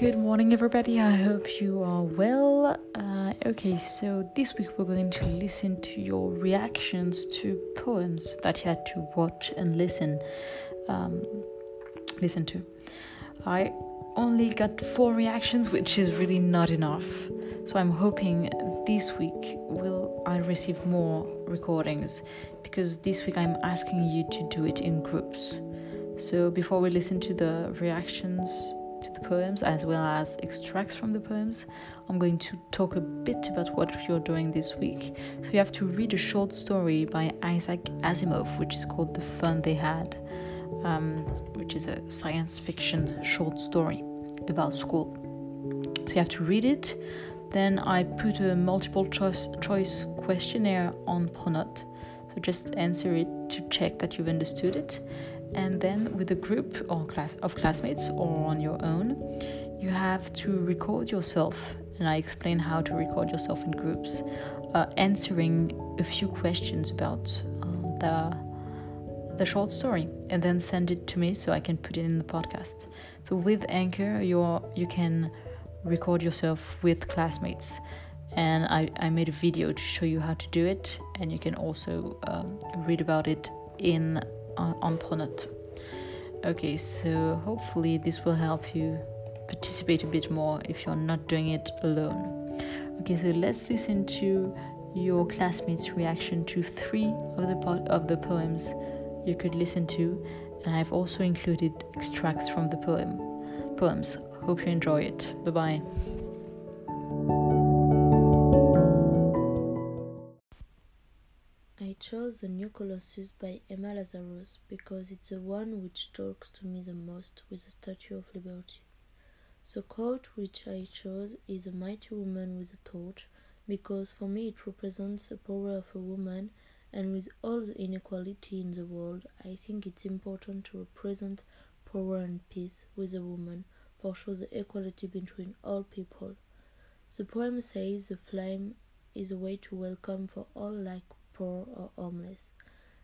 Good morning, everybody. I hope you are well. Uh, okay, so this week we're going to listen to your reactions to poems that you had to watch and listen. Um, listen to. I only got four reactions, which is really not enough. So I'm hoping this week will I receive more recordings because this week I'm asking you to do it in groups. So before we listen to the reactions to the poems as well as extracts from the poems, I'm going to talk a bit about what you're doing this week. So you have to read a short story by Isaac Asimov, which is called The Fun They Had, um, which is a science fiction short story about school. So you have to read it. Then I put a multiple choice, choice questionnaire on Pronote. So just answer it to check that you've understood it. And then with a group or class of classmates or on your own you have to record yourself. And i explain how to record yourself in groups uh, answering a few questions about uh, the the short story and then send it to me so i can put it in the podcast. So with Anchor you you can record yourself with classmates and I, I made a video to show you how to do it and you can also um, read about it in on Pronote. Okay, so hopefully this will help you participate a bit more if you're not doing it alone. Okay, so let's listen to your classmates' reaction to three of the po- of the poems you could listen to, and I've also included extracts from the poem poems. Hope you enjoy it. Bye bye. The New Colossus by Emma Lazarus because it's the one which talks to me the most with the Statue of Liberty. The quote which I chose is A mighty woman with a torch because for me it represents the power of a woman and with all the inequality in the world, I think it's important to represent power and peace with a woman for show the equality between all people. The poem says the flame is a way to welcome for all like poor or homeless.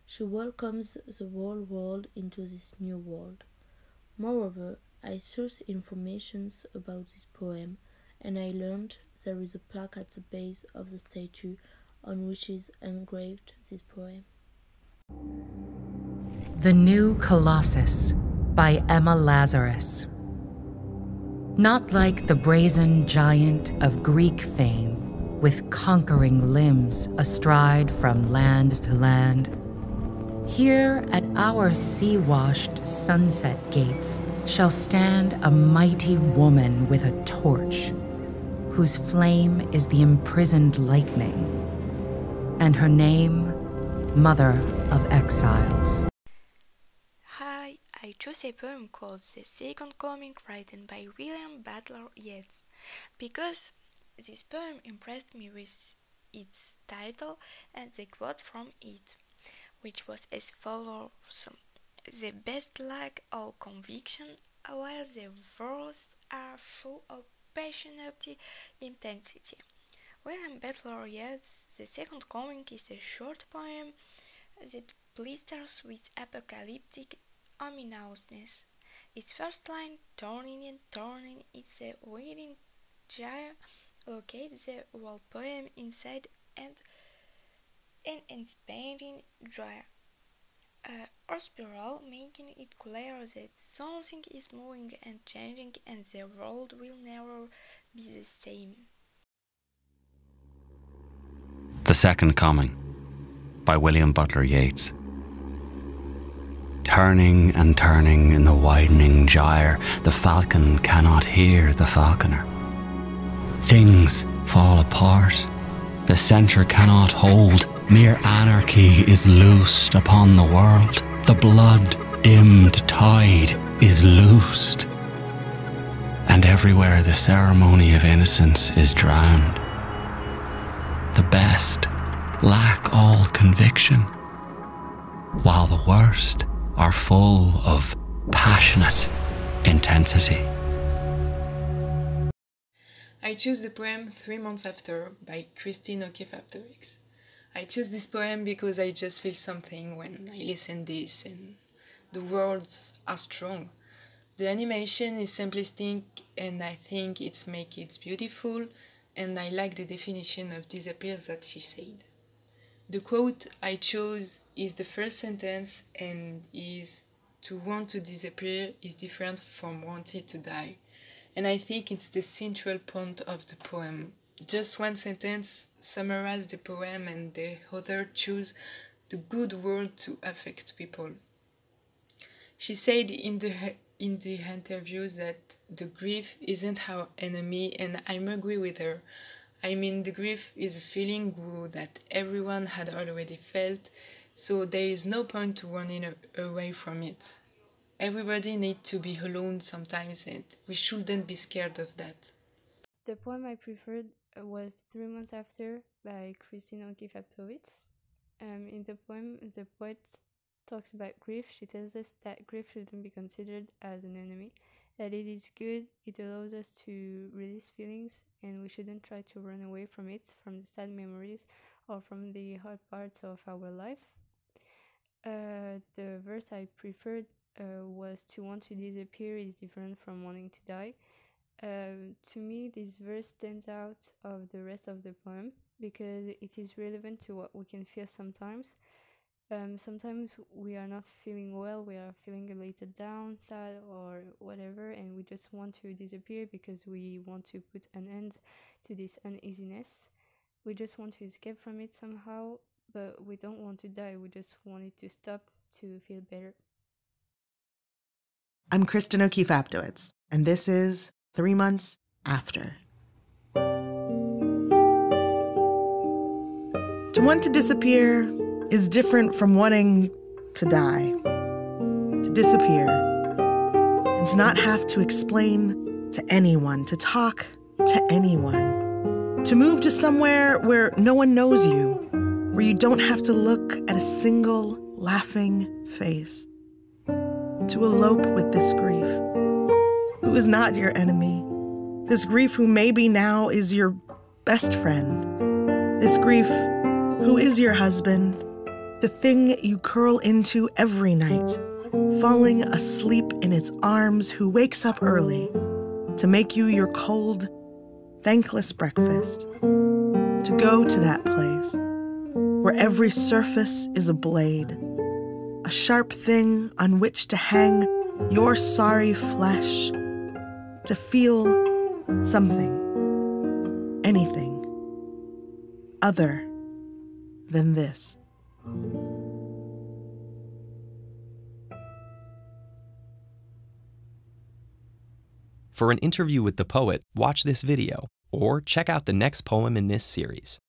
She welcomes the whole world into this new world. Moreover, I searched information about this poem and I learned there is a plaque at the base of the statue on which is engraved this poem. The New Colossus by Emma Lazarus. Not like the brazen giant of Greek fame with conquering limbs astride from land to land. Here at our sea washed sunset gates shall stand a mighty woman with a torch, whose flame is the imprisoned lightning, and her name, Mother of Exiles. Hi, I chose a poem called The Second Coming written by William Butler Yeats because this poem impressed me with its title and the quote from it, which was as follows The best lack all conviction, while the worst are full of passionate intensity. William Butler Yeats' The Second Coming is a short poem that blisters with apocalyptic ominousness. Its first line, turning and turning, is a waiting gyre locate the whole poem inside and an expanding gyre uh, or spiral, making it clear that something is moving and changing and the world will never be the same. The Second Coming by William Butler Yeats. Turning and turning in the widening gyre, the falcon cannot hear the falconer. Things fall apart. The centre cannot hold. Mere anarchy is loosed upon the world. The blood dimmed tide is loosed. And everywhere the ceremony of innocence is drowned. The best lack all conviction, while the worst are full of passionate intensity. I chose the poem Three Months After by Christine O'Keefe I chose this poem because I just feel something when I listen this and the words are strong. The animation is simplistic and I think it's make it beautiful and I like the definition of disappear that she said. The quote I chose is the first sentence and is to want to disappear is different from wanting to die. And I think it's the central point of the poem. Just one sentence summarizes the poem and the author choose the good word to affect people. She said in the in the interview that the grief isn't our enemy and I agree with her. I mean the grief is a feeling that everyone had already felt, so there is no point to running away from it. Everybody needs to be alone sometimes and we shouldn't be scared of that. The poem I preferred was Three Months After by Christine O'Keefe Um, in the poem, the poet talks about grief, she tells us that grief shouldn't be considered as an enemy, that it is good, it allows us to release feelings, and we shouldn't try to run away from it, from the sad memories, or from the hard parts of our lives. Uh, the verse I preferred uh, was to want to disappear is different from wanting to die. Uh, to me, this verse stands out of the rest of the poem because it is relevant to what we can feel sometimes um, sometimes we are not feeling well, we are feeling a little down, sad, or whatever, and we just want to disappear because we want to put an end to this uneasiness. We just want to escape from it somehow, but we don't want to die, we just want it to stop to feel better. I'm Cristin O'Keefe Aptowitz, and this is Three Months After. To want to disappear is different from wanting to die, to disappear, and to not have to explain to anyone, to talk to anyone, to move to somewhere where no one knows you, where you don't have to look at a single laughing face, to elope with this grief, who is not your enemy, this grief who maybe now is your best friend, this grief who is your husband. The thing you curl into every night, falling asleep in its arms, who wakes up early to make you your cold, thankless breakfast, to go to that place where every surface is a blade, a sharp thing on which to hang your sorry flesh, to feel something, anything other than this. For an interview with the poet, watch this video or check out the next poem in this series.